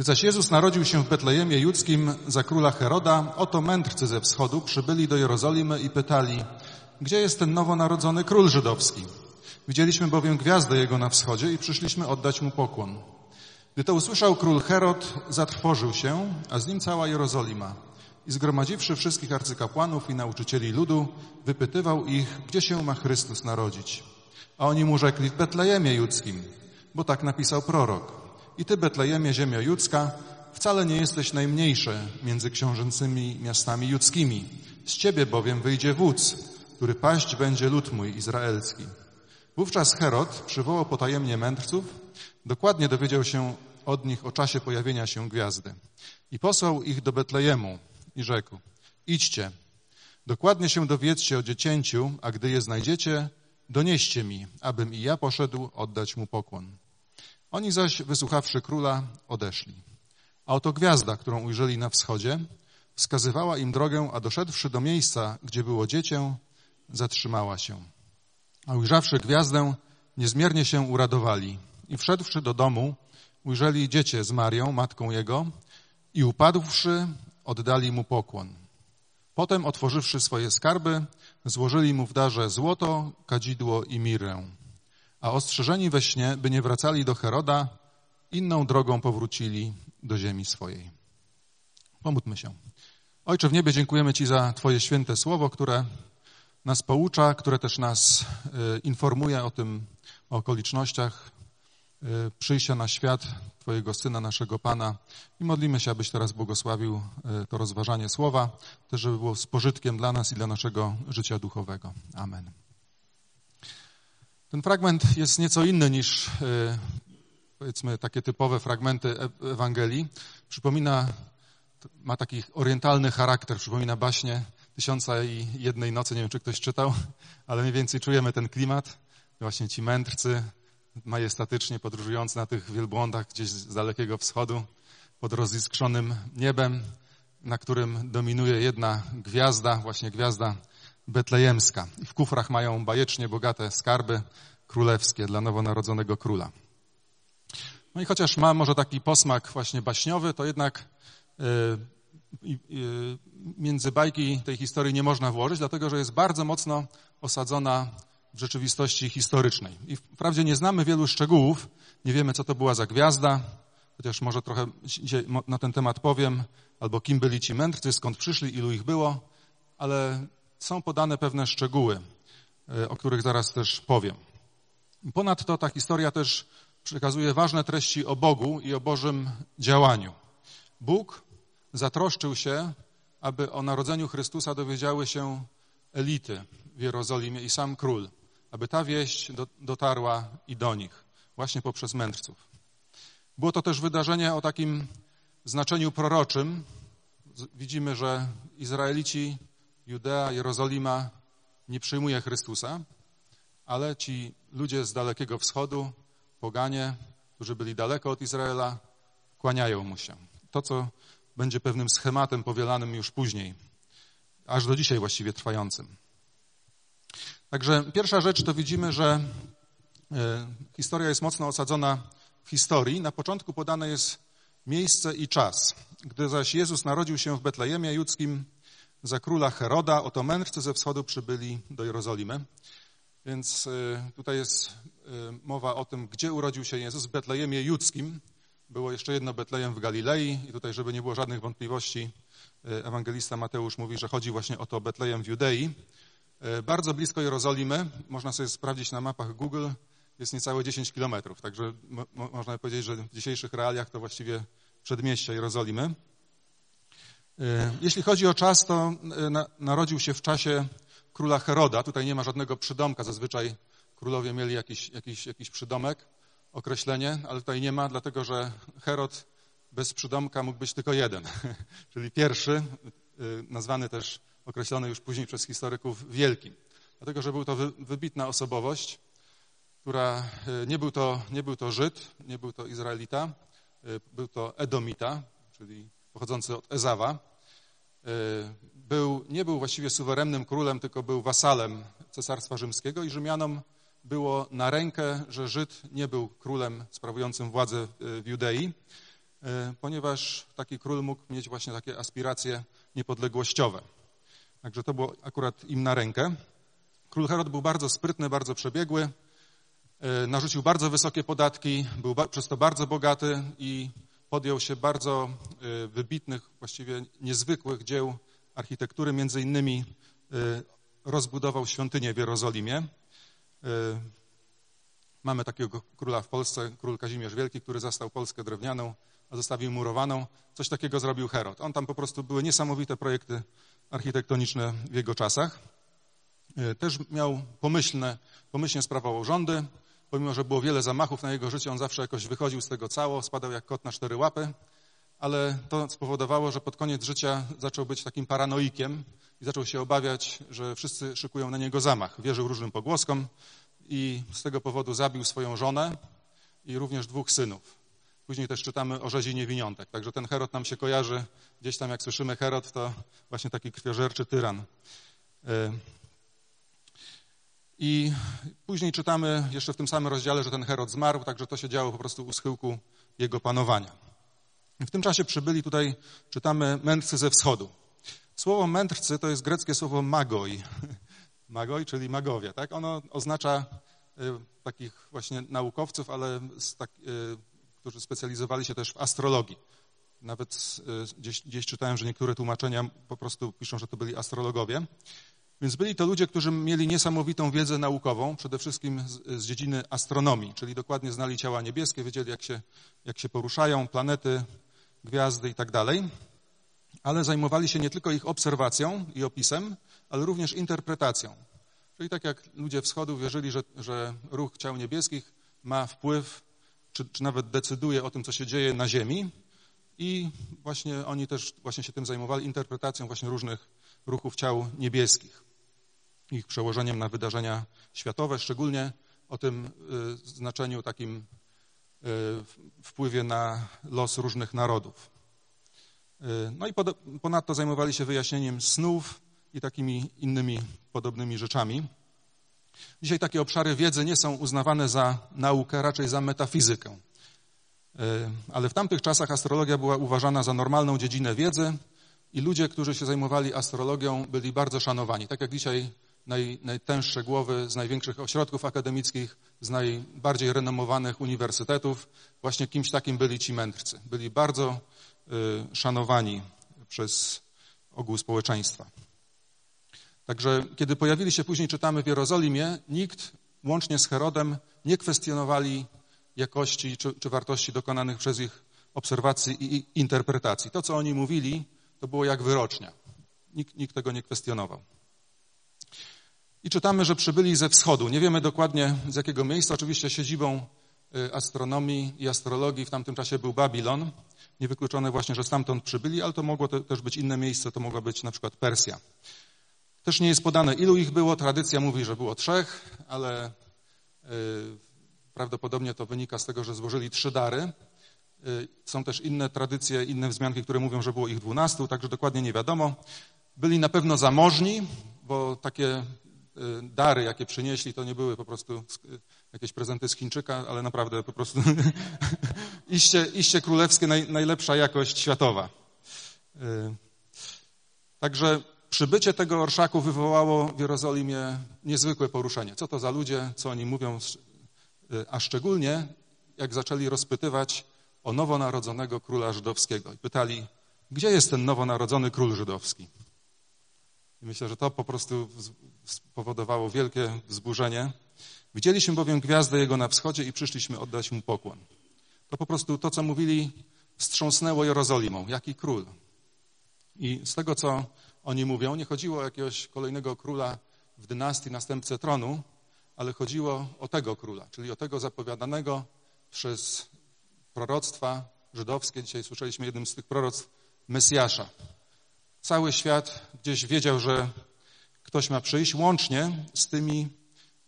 Gdy zaś Jezus narodził się w Betlejemie Judzkim za króla Heroda, oto mędrcy ze wschodu przybyli do Jerozolimy i pytali, gdzie jest ten nowonarodzony król żydowski? Widzieliśmy bowiem gwiazdę jego na wschodzie i przyszliśmy oddać mu pokłon. Gdy to usłyszał król Herod, zatrwożył się, a z nim cała Jerozolima. I zgromadziwszy wszystkich arcykapłanów i nauczycieli ludu, wypytywał ich, gdzie się ma Chrystus narodzić. A oni mu rzekli w Betlejemie Judzkim, bo tak napisał prorok. I ty, Betlejemie, ziemio judzka, wcale nie jesteś najmniejsze między książęcymi miastami judzkimi. Z ciebie bowiem wyjdzie wódz, który paść będzie lud mój izraelski. Wówczas Herod przywołał potajemnie mędrców, dokładnie dowiedział się od nich o czasie pojawienia się gwiazdy i posłał ich do Betlejemu i rzekł, idźcie, dokładnie się dowiedzcie o dziecięciu, a gdy je znajdziecie, donieście mi, abym i ja poszedł oddać mu pokłon. Oni zaś, wysłuchawszy króla, odeszli. A oto gwiazda, którą ujrzeli na wschodzie, wskazywała im drogę, a doszedłszy do miejsca, gdzie było dziecię, zatrzymała się. A ujrzawszy gwiazdę, niezmiernie się uradowali i wszedłszy do domu, ujrzeli dziecię z Marią, matką jego, i upadłszy, oddali mu pokłon. Potem, otworzywszy swoje skarby, złożyli mu w darze złoto, kadzidło i mirę. A ostrzeżeni we śnie, by nie wracali do Heroda, inną drogą powrócili do ziemi swojej. Pomódlmy się. Ojcze w niebie, dziękujemy Ci za Twoje święte słowo, które nas poucza, które też nas y, informuje o tym, o okolicznościach y, przyjścia na świat Twojego Syna, naszego Pana. I modlimy się, abyś teraz błogosławił y, to rozważanie słowa, też żeby było z pożytkiem dla nas i dla naszego życia duchowego. Amen. Ten fragment jest nieco inny niż powiedzmy takie typowe fragmenty Ewangelii. Przypomina, ma taki orientalny charakter, przypomina baśnie Tysiąca i Jednej Nocy, nie wiem, czy ktoś czytał, ale mniej więcej czujemy ten klimat. Właśnie ci mędrcy, majestatycznie podróżujący na tych wielbłądach gdzieś z dalekiego wschodu, pod roziskrzonym niebem, na którym dominuje jedna gwiazda, właśnie gwiazda betlejemska. I w kufrach mają bajecznie bogate skarby królewskie dla nowonarodzonego króla. No i chociaż ma może taki posmak właśnie baśniowy, to jednak yy, między bajki tej historii nie można włożyć, dlatego że jest bardzo mocno osadzona w rzeczywistości historycznej. I wprawdzie nie znamy wielu szczegółów, nie wiemy, co to była za gwiazda, chociaż może trochę na ten temat powiem, albo kim byli ci mędrcy, skąd przyszli, ilu ich było, ale są podane pewne szczegóły, e, o których zaraz też powiem. Ponadto ta historia też przekazuje ważne treści o Bogu i o Bożym działaniu. Bóg zatroszczył się, aby o narodzeniu Chrystusa dowiedziały się elity w Jerozolimie i sam król, aby ta wieść dotarła i do nich, właśnie poprzez mędrców. Było to też wydarzenie o takim znaczeniu proroczym. Widzimy, że Izraelici, Judea, Jerozolima nie przyjmuje Chrystusa, ale ci ludzie z Dalekiego Wschodu, poganie, którzy byli daleko od Izraela, kłaniają mu się. To, co będzie pewnym schematem powielanym już później, aż do dzisiaj właściwie trwającym. Także pierwsza rzecz to widzimy, że e, historia jest mocno osadzona w historii. Na początku podane jest miejsce i czas. Gdy zaś Jezus narodził się w Betlejemie Judzkim za króla Heroda, oto mędrcy ze wschodu przybyli do Jerozolimy. Więc e, tutaj jest e, mowa o tym, gdzie urodził się Jezus. W Betlejemie Judzkim, było jeszcze jedno Betlejem w Galilei. I tutaj, żeby nie było żadnych wątpliwości, e, ewangelista Mateusz mówi, że chodzi właśnie o to Betlejem w Judei. Bardzo blisko Jerozolimy, można sobie sprawdzić na mapach Google, jest niecałe 10 kilometrów, także mo można powiedzieć, że w dzisiejszych realiach to właściwie przedmieście Jerozolimy. E, jeśli chodzi o czas, to na narodził się w czasie króla Heroda. Tutaj nie ma żadnego przydomka, zazwyczaj królowie mieli jakiś, jakiś, jakiś przydomek określenie, ale tutaj nie ma, dlatego że Herod bez przydomka mógł być tylko jeden, czyli pierwszy, y, nazwany też, określony już później przez historyków wielkim. Dlatego, że był to wybitna osobowość, która y, nie był to, nie był to Żyd, nie był to Izraelita, y, był to Edomita, czyli pochodzący od Ezawa. Był, nie był właściwie suwerennym królem, tylko był wasalem Cesarstwa Rzymskiego i Rzymianom było na rękę, że Żyd nie był królem sprawującym władzę w Judei. e, ponieważ taki król mógł mieć właśnie takie aspiracje niepodległościowe. Także to było akurat im na rękę. Król Herod był bardzo sprytny, bardzo przebiegły, e, narzucił bardzo wysokie podatki, był przez to bardzo bogaty i podjął się bardzo e, wybitnych, właściwie niezwykłych dzieł architektury, między innymi rozbudował świątynię w Jerozolimie. Mamy takiego króla w Polsce, król Kazimierz Wielki, który zastał Polskę drewnianą, a zostawił murowaną. Coś takiego zrobił Herod. On tam po prostu były niesamowite projekty architektoniczne w jego czasach. Też miał pomyślne, pomyślnie sprawował rządy. Pomimo, że było wiele zamachów na jego życie, on zawsze jakoś wychodził z tego cało, spadał jak kot na cztery łapy, ale to spowodowało, że pod koniec życia zaczął być takim paranoikiem i zaczął się obawiać, że wszyscy szykują na niego zamach. Wierzył różnym pogłoskom, i z tego powodu zabił swoją żonę i również dwóch synów. Później też czytamy o rzezi niewiniątek. Także ten Herod nam się kojarzy, gdzieś tam jak słyszymy Herod, to właśnie taki krwiożerczy tyran. I później czytamy jeszcze w tym samym rozdziale, że ten Herod zmarł, także to się działo po prostu u schyłku jego panowania. W tym czasie przybyli tutaj, czytamy, mędrcy ze wschodu. Słowo mędrcy to jest greckie słowo magoi. magoi, czyli magowie. Tak? Ono oznacza y, takich właśnie naukowców, ale tak, y, którzy specjalizowali się też w astrologii. Nawet y, gdzieś, gdzieś czytałem, że niektóre tłumaczenia po prostu piszą, że to byli astrologowie. Więc byli to ludzie, którzy mieli niesamowitą wiedzę naukową, przede wszystkim z, z, dziedziny astronomii, czyli dokładnie znali ciała niebieskie, wiedzieli, jak się, jak się poruszają, planety, gwiazdy i tak dalej. Ale zajmowali się nie tylko ich obserwacją i opisem, ale również interpretacją. Czyli tak jak ludzie wschodu wierzyli, że, że ruch ciał niebieskich ma wpływ, czy, czy nawet decyduje o tym, co się dzieje na Ziemi, i właśnie oni też właśnie się tym zajmowali, interpretacją właśnie różnych ruchów ciał niebieskich, ich przełożeniem na wydarzenia światowe, szczególnie o tym y, znaczeniu takim y, wpływie na los różnych narodów. Y, no i ponadto zajmowali się wyjaśnieniem snów, i takimi innymi podobnymi rzeczami. Dzisiaj takie obszary wiedzy nie są uznawane za naukę, raczej za metafizykę. Ale w tamtych czasach astrologia była uważana za normalną dziedzinę wiedzy i ludzie, którzy się zajmowali astrologią, byli bardzo szanowani. Tak jak dzisiaj naj, najtęższe głowy z największych ośrodków akademickich, z najbardziej renomowanych uniwersytetów, właśnie kimś takim byli ci mędrcy. Byli bardzo y, szanowani przez ogół społeczeństwa. Także kiedy pojawili się później, czytamy w Jerozolimie, nikt, łącznie z Herodem, nie kwestionowali jakości czy, czy wartości dokonanych przez ich obserwacji i interpretacji. To, co oni mówili, to było jak wyrocznia. Nikt, nikt tego nie kwestionował. I czytamy, że przybyli ze wschodu. Nie wiemy dokładnie z jakiego miejsca. Oczywiście siedzibą y, astronomii i astrologii w tamtym czasie był Babilon. Niewykluczone właśnie, że stamtąd przybyli, ale to mogło też być inne miejsce, to mogła być na przykład Persja. Też nie jest podane, ilu ich było. Tradycja mówi, że było trzech, ale y, prawdopodobnie to wynika z tego, że złożyli trzy dary. Y, są też inne tradycje, inne wzmianki, które mówią, że było ich dwunastu, także dokładnie nie wiadomo. Byli na pewno zamożni, bo takie dary, jakie przynieśli, to nie były po prostu jakieś prezenty z Chińczyka, ale naprawdę po prostu iście, iście królewskie, naj, najlepsza jakość światowa. Także Przybycie tego orszaku wywołało w Jerozolimie niezwykłe poruszenie. Co to za ludzie, co oni mówią, a szczególnie jak zaczęli rozpytywać o nowonarodzonego króla żydowskiego. I pytali, gdzie jest ten nowonarodzony król żydowski? I myślę, że to po prostu spowodowało wielkie wzburzenie. Widzieliśmy bowiem gwiazdę jego na wschodzie i przyszliśmy oddać mu pokłon. To po prostu to, co mówili, wstrząsnęło Jerozolimą. Jaki król? I z tego, co oni mówią, nie chodziło o jakiegoś kolejnego króla w dynastii, następcę tronu, ale chodziło o tego króla, czyli o tego zapowiadanego przez proroctwa żydowskie. Dzisiaj słyszeliśmy jednym z tych proroctw Mesjasza. Cały świat gdzieś wiedział, że ktoś ma przyjść, łącznie z tymi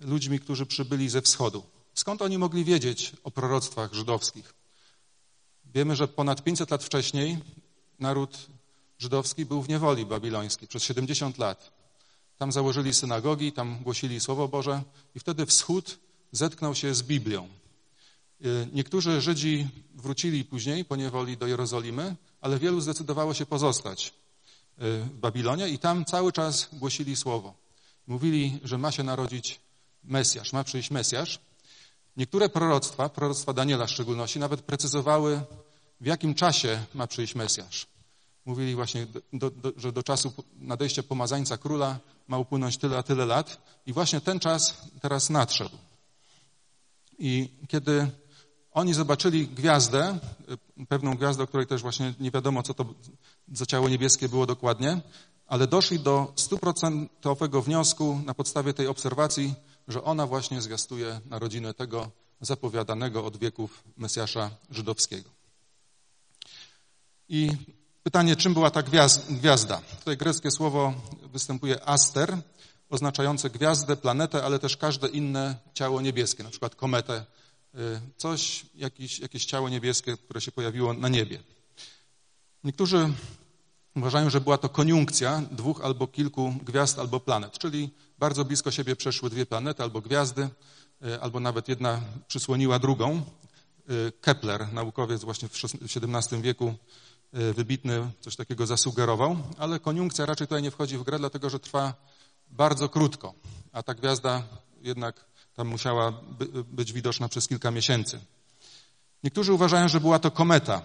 ludźmi, którzy przybyli ze wschodu. Skąd oni mogli wiedzieć o proroctwach żydowskich? Wiemy, że ponad 500 lat wcześniej naród żydowski był w niewoli babilońskiej przez 70 lat. Tam założyli synagogi, tam głosili Słowo Boże i wtedy wschód zetknął się z Biblią. Niektórzy Żydzi wrócili później po niewoli do Jerozolimy, ale wielu zdecydowało się pozostać w Babilonie i tam cały czas głosili słowo. Mówili, że ma się narodzić Mesjasz, ma przyjść Mesjasz. Niektóre proroctwa, proroctwa Daniela w szczególności, nawet precyzowały, w jakim czasie ma przyjść Mesjasz. Mówili właśnie, do, do, że do czasu nadejścia pomazańca króla ma upłynąć tyle a tyle lat i właśnie ten czas teraz nadszedł. I kiedy oni zobaczyli gwiazdę, pewną gwiazdę, o której też właśnie nie wiadomo, co to za ciało niebieskie było dokładnie, ale doszli do stuprocentowego wniosku na podstawie tej obserwacji, że ona właśnie zwiastuje narodzinę tego zapowiadanego od wieków Mesjasza żydowskiego. I pytanie, czym była ta gwiazda? Tutaj greckie słowo występuje aster, oznaczające gwiazdę, planetę, ale też każde inne ciało niebieskie, na przykład kometę, y, coś, jakieś, jakieś ciało niebieskie, które się pojawiło na niebie. Niektórzy uważają, że była to koniunkcja dwóch albo kilku gwiazd albo planet, czyli bardzo blisko siebie przeszły dwie planety albo gwiazdy, y, albo nawet jedna przysłoniła drugą. Y, Kepler, naukowiec właśnie w XVII wieku, wybitny, coś takiego zasugerował, ale koniunkcja raczej tutaj nie wchodzi w grę, dlatego że trwa bardzo krótko, a ta gwiazda jednak tam musiała być widoczna przez kilka miesięcy. Niektórzy uważają, że była to kometa.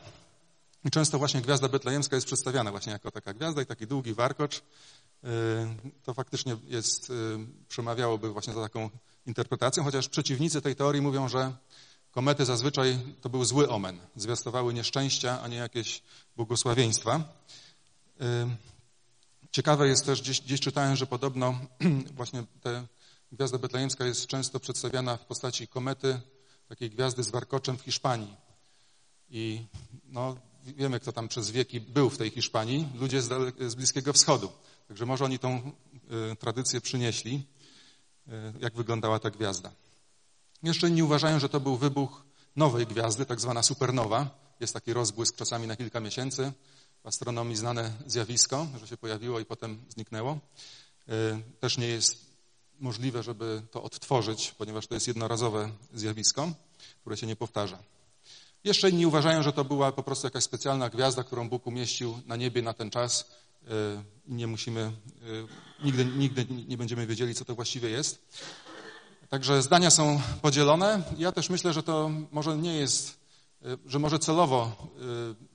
I często właśnie gwiazda betlejemska jest przedstawiana właśnie jako taka gwiazda i taki długi warkocz. Y, to faktycznie jest, y, przemawiałoby właśnie za taką interpretacją, chociaż przeciwnicy tej teorii mówią, że komety zazwyczaj to był zły omen. Zwiastowały nieszczęścia, a nie jakieś błogosławieństwa. Y, Ciekawe jest też, gdzieś, gdzieś czytałem, że podobno właśnie ta gwiazda betlejemska jest często przedstawiana w postaci komety, takiej gwiazdy z warkoczem w Hiszpanii. I no, wiemy, kto tam przez wieki był w tej Hiszpanii, ludzie z, z Bliskiego Wschodu. Także może oni tą y, tradycję przynieśli, y, jak wyglądała ta gwiazda. Jeszcze inni uważają, że to był wybuch nowej gwiazdy, tak zwana supernowa. Jest taki rozbłysk czasami na kilka miesięcy w astronomii znane zjawisko, że się pojawiło i potem zniknęło. E, też nie jest możliwe, żeby to odtworzyć, ponieważ to jest jednorazowe zjawisko, które się nie powtarza. Jeszcze inni uważają, że to była po prostu jakaś specjalna gwiazda, którą Bóg umieścił na niebie na ten czas e, nie musimy, e, nigdy, nigdy nie będziemy wiedzieli, co to właściwie jest. Także zdania są podzielone. Ja też myślę, że to może nie jest Y, że może celowo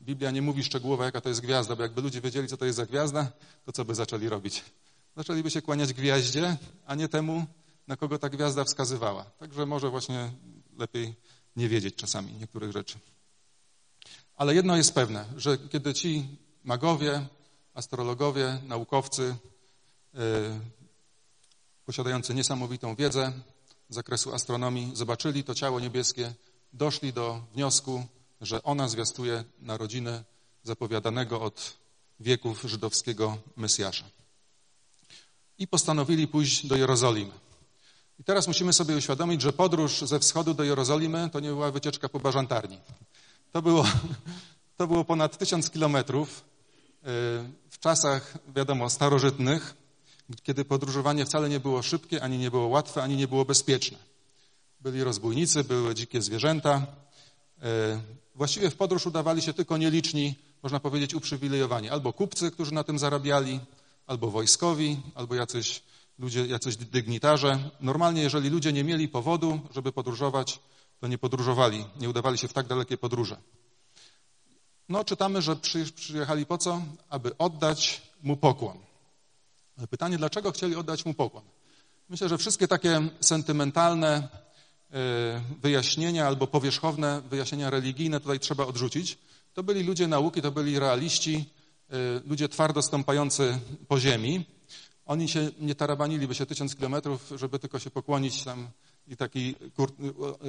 Biblia nie mówi szczegółowo, jaka to jest gwiazda, bo jakby ludzie wiedzieli, co to jest za gwiazda, to co by zaczęli robić? Zaczęliby się kłaniać gwiaździe, a nie temu, na kogo ta gwiazda wskazywała. Także może właśnie lepiej nie wiedzieć czasami niektórych rzeczy. Ale jedno jest pewne, że kiedy ci magowie, astrologowie, naukowcy, yy, posiadający niesamowitą wiedzę z zakresu astronomii, zobaczyli to ciało niebieskie, doszli do wniosku, że ona zwiastuje narodziny zapowiadanego od wieków żydowskiego Mesjasza. I postanowili pójść do Jerozolimy. I teraz musimy sobie uświadomić, że podróż ze wschodu do Jerozolimy to nie była wycieczka po bażantarni. To było, to było ponad tysiąc kilometrów y, w czasach, wiadomo, starożytnych, kiedy podróżowanie wcale nie było szybkie, ani nie było łatwe, ani nie było bezpieczne. Byli rozbójnicy, były dzikie zwierzęta. E, właściwie w podróż udawali się tylko nieliczni, można powiedzieć, uprzywilejowani. Albo kupcy, którzy na tym zarabiali, albo wojskowi, albo jacyś ludzie, jacyś dygnitarze. Normalnie, jeżeli ludzie nie mieli powodu, żeby podróżować, to nie podróżowali, nie udawali się w tak dalekie podróże. No, czytamy, że przyjechali po co? Aby oddać mu pokłon. Pytanie, dlaczego chcieli oddać mu pokłon? Myślę, że wszystkie takie sentymentalne E, wyjaśnienia albo powierzchowne wyjaśnienia religijne tutaj trzeba odrzucić. To byli ludzie nauki, to byli realiści, e, ludzie twardo stąpający po ziemi. Oni się nie tarabaniliby się tysiąc kilometrów, żeby tylko się pokłonić tam i taki,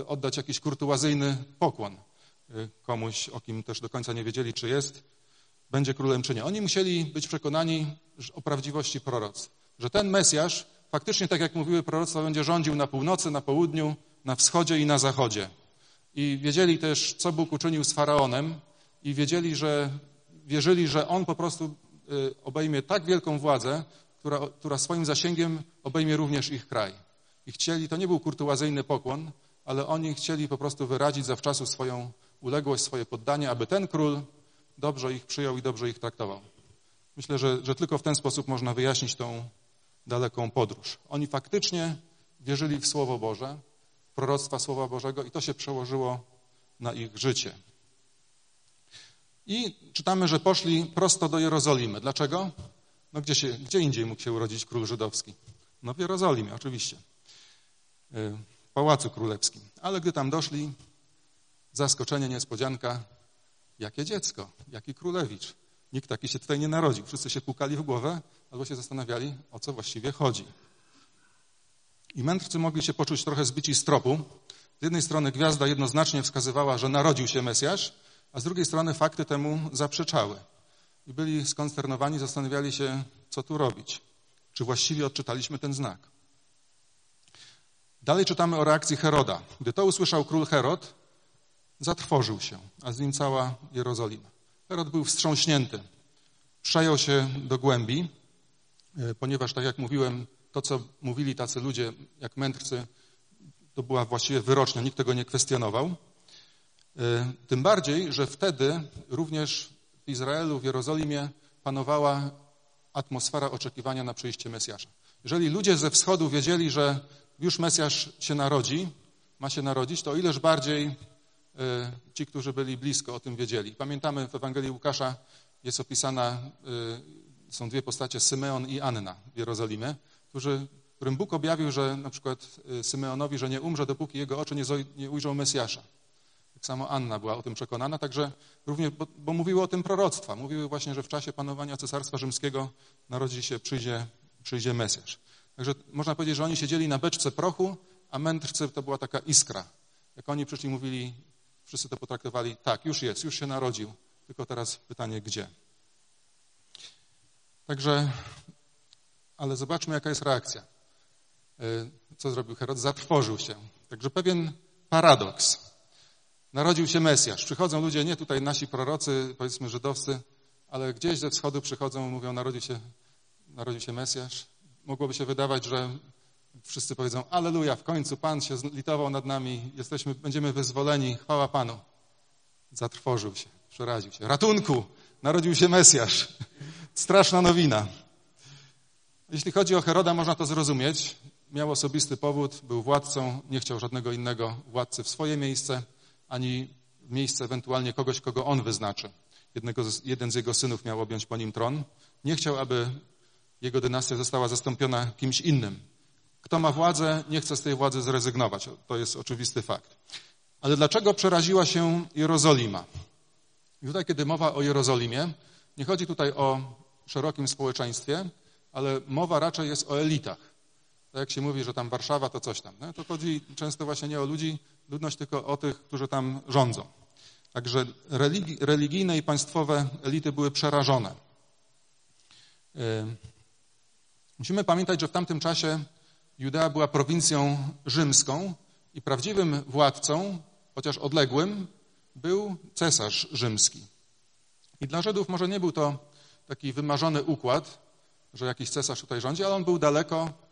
oddać jakiś kurtuazyjny pokłon e, komuś, o kim też do końca nie wiedzieli, czy jest, będzie królem, czy nie. Oni musieli być przekonani o prawdziwości proroc, że ten Mesjasz faktycznie, tak jak mówiły proroctwa, będzie rządził na północy, na południu, na wschodzie i na zachodzie. I wiedzieli też, co Bóg uczynił z Faraonem i wiedzieli, że, wierzyli, że On po prostu y, obejmie tak wielką władzę, która, która swoim zasięgiem obejmie również ich kraj. I chcieli, to nie był kurtuazyjny pokłon, ale oni chcieli po prostu wyrazić zawczasu swoją uległość, swoje poddanie, aby ten król dobrze ich przyjął i dobrze ich traktował. Myślę, że, że tylko w ten sposób można wyjaśnić tą daleką podróż. Oni faktycznie wierzyli w Słowo Boże, proroctwa Słowa Bożego i to się przełożyło na ich życie. I czytamy, że poszli prosto do Jerozolimy. Dlaczego? No gdzie, się, gdzie indziej mógł się urodzić król żydowski? No w Jerozolimie, oczywiście. W Pałacu Królewskim. Ale gdy tam doszli, zaskoczenie, niespodzianka, jakie dziecko, jaki królewicz. Nikt taki się tutaj nie narodził. Wszyscy się pukali w głowę albo się zastanawiali, o co właściwie chodzi. I mędrcy mogli się poczuć trochę zbici z tropu. Z jednej strony gwiazda jednoznacznie wskazywała, że narodził się Mesjasz, a z drugiej strony fakty temu zaprzeczały. I byli skonsternowani, zastanawiali się, co tu robić. Czy właściwie odczytaliśmy ten znak? Dalej czytamy o reakcji Heroda. Gdy to usłyszał król Herod, zatrwożył się, a z nim cała Jerozolima. Herod był wstrząśnięty. Przejął się do głębi, e, ponieważ, tak jak mówiłem, to, co mówili tacy ludzie, jak mędrcy, to była właściwie wyrocznia, nikt tego nie kwestionował. E, tym bardziej, że wtedy również w Izraelu, w Jerozolimie panowała atmosfera oczekiwania na przyjście Mesjasza. Jeżeli ludzie ze wschodu wiedzieli, że już Mesjasz się narodzi, ma się narodzić, to ileż bardziej e, ci, którzy byli blisko, o tym wiedzieli. Pamiętamy w Ewangelii Łukasza jest opisana, e, są dwie postacie, Symeon i Anna w Jerozolimie, którzy, którym Bóg objawił, że na przykład e, Symeonowi, że nie umrze, dopóki jego oczy nie ujrzą Mesjasza. Samo Anna była o tym przekonana, także również, bo, bo mówiły o tym proroctwa. Mówiły właśnie, że w czasie panowania Cesarstwa Rzymskiego narodzi się, przyjdzie, przyjdzie Mesjasz. Także można powiedzieć, że oni siedzieli na beczce prochu, a mędrcy to była taka iskra. Jak oni przyszli, mówili, wszyscy to potraktowali, tak, już jest, już się narodził, tylko teraz pytanie, gdzie? Także, ale zobaczmy, jaka jest reakcja. E, co zrobił Herod? Zatrwożył się. Także pewien paradoks. Narodził się Mesjasz. Przychodzą ludzie, nie tutaj nasi prorocy, powiedzmy żydowscy, ale gdzieś ze wschodu przychodzą, mówią, narodził się, narodził się Mesjasz. Mogłoby się wydawać, że wszyscy powiedzą, aleluja, w końcu Pan się zlitował nad nami, jesteśmy, będziemy wyzwoleni, chwała Panu. Zatrwożył się, przeraził się. Ratunku! Narodził się Mesjasz. Straszna nowina. Jeśli chodzi o Heroda, można to zrozumieć. Miał osobisty powód, był władcą, nie chciał żadnego innego władcy w swoje miejsce ani w miejsce ewentualnie kogoś, kogo on wyznaczy. Jednego jeden z jego synów miał objąć po nim tron. Nie chciał, aby jego dynastia została zastąpiona kimś innym. Kto ma władzę, nie chce z tej władzy zrezygnować. To jest oczywisty fakt. Ale dlaczego przeraziła się Jerozolima? I tutaj, kiedy mowa o Jerozolimie, nie chodzi tutaj o szerokim społeczeństwie, ale mowa raczej jest o elitach. Tak jak się mówi, że tam Warszawa to coś tam. To chodzi często właśnie nie o ludzi, ludność, tylko o tych, którzy tam rządzą. Także religi religijne i państwowe elity były przerażone. Musimy pamiętać, że w tamtym czasie Judea była prowincją rzymską i prawdziwym władcą, chociaż odległym, był cesarz rzymski. I dla Żydów może nie był to taki wymarzony układ, że jakiś cesarz tutaj rządzi, ale on był daleko,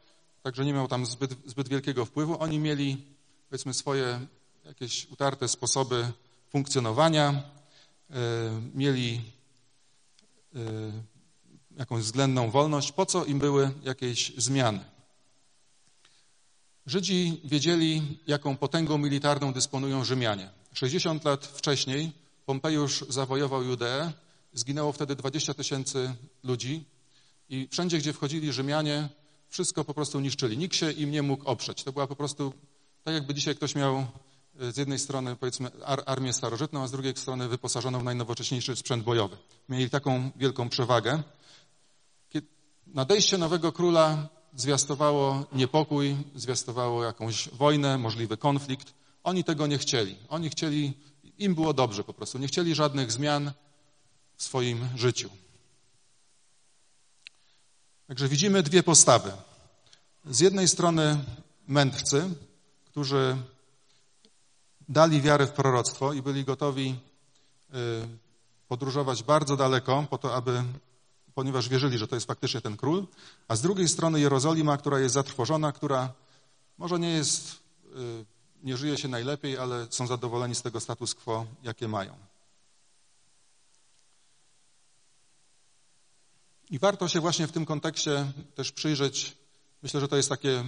także nie miał tam zbyt, zbyt wielkiego wpływu. Oni mieli powiedzmy swoje jakieś utarte sposoby funkcjonowania, e, mieli e, jakąś względną wolność, po co im były jakieś zmiany. Żydzi wiedzieli, jaką potęgą militarną dysponują Rzymianie. 60 lat wcześniej Pompejusz zawojował Judeę, zginęło wtedy 20 tysięcy ludzi i wszędzie, gdzie wchodzili Rzymianie, wszystko po prostu niszczyli. Nikt się im nie mógł oprzeć. To była po prostu tak jakby dzisiaj ktoś miał e, z jednej strony powiedzmy armię starożytną, a z drugiej strony wyposażoną w najnowocześniejszy sprzęt bojowy. Mieli taką wielką przewagę. Nadejście nowego króla zwiastowało niepokój, zwiastowało jakąś wojnę, możliwy konflikt. Oni tego nie chcieli. Oni chcieli, im było dobrze po prostu. Nie chcieli żadnych zmian w swoim życiu. Także widzimy dwie postawy. Z jednej strony mędrcy, którzy dali wiarę w proroctwo i byli gotowi y, podróżować bardzo daleko po to, aby, ponieważ wierzyli, że to jest faktycznie ten król, a z drugiej strony Jerozolima, która jest zatrwożona, która może nie jest y, nie żyje się najlepiej, ale są zadowoleni z tego status quo, jakie mają. I warto się właśnie w tym kontekście też przyjrzeć. Myślę, że to jest takie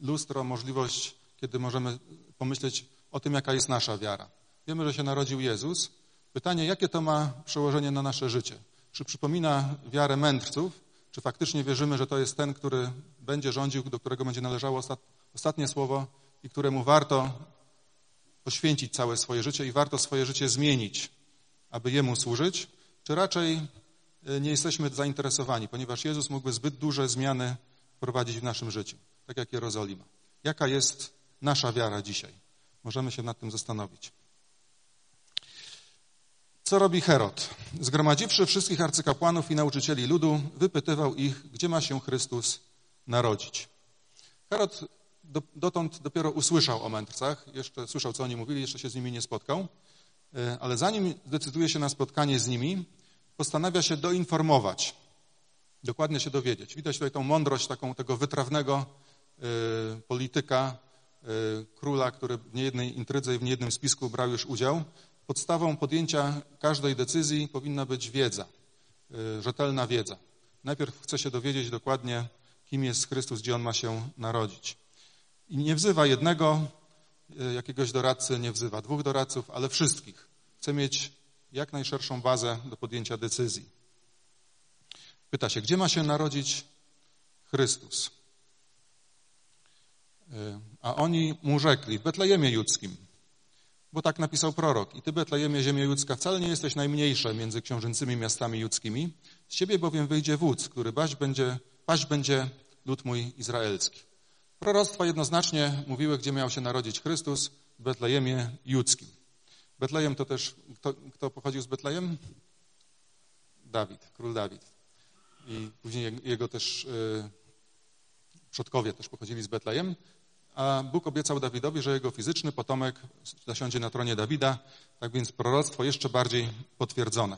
lustro, możliwość, kiedy możemy pomyśleć o tym, jaka jest nasza wiara. Wiemy, że się narodził Jezus. Pytanie, jakie to ma przełożenie na nasze życie? Czy przypomina wiarę mędrców? Czy faktycznie wierzymy, że to jest ten, który będzie rządził, do którego będzie należało ostatnie słowo i któremu warto poświęcić całe swoje życie i warto swoje życie zmienić, aby Jemu służyć? Czy raczej nie jesteśmy zainteresowani, ponieważ Jezus mógłby zbyt duże zmiany prowadzić w naszym życiu, tak jak Jerozolima? Jaka jest nasza wiara dzisiaj? Możemy się nad tym zastanowić. Co robi Herod? Zgromadziwszy wszystkich arcykapłanów i nauczycieli ludu, wypytywał ich, gdzie ma się Chrystus narodzić. Herod dotąd dopiero usłyszał o mędrcach, jeszcze słyszał, co oni mówili, jeszcze się z nimi nie spotkał, e, ale zanim decyduje się na spotkanie z nimi, postanawia się doinformować, dokładnie się dowiedzieć. Widać tutaj tą mądrość taką tego wytrawnego y, polityka, y, króla, który w niejednej intrydze i w niejednym spisku brał już udział, podstawą podjęcia każdej decyzji powinna być wiedza, y, rzetelna wiedza. Najpierw chce się dowiedzieć dokładnie, kim jest Chrystus, gdzie On ma się narodzić. I nie wzywa jednego y, jakiegoś doradcy, nie wzywa dwóch doradców, ale wszystkich. Chce mieć jak najszerszą bazę do podjęcia decyzji. Pyta się, gdzie ma się narodzić Chrystus? Y, a oni mu rzekli, w Betlejemie Judzkim. Bo tak napisał prorok. I ty, Betlejemie, ziemia judzka, wcale nie jesteś najmniejsze między książęcymi miastami judzkimi. Z ciebie bowiem wyjdzie wódz, który paść będzie, paść będzie lud mój izraelski. Proroctwa jednoznacznie mówiły, gdzie miał się narodzić Chrystus, w Betlejemie judzkim. Betlejem to też, kto, kto pochodził z Betlejem? Dawid, król Dawid. I później jego też yy, przodkowie też pochodzili z Betlejem a Bóg obiecał Dawidowi, że jego fizyczny potomek zasiądzie na tronie Dawida, tak więc proroctwo jeszcze bardziej potwierdzone.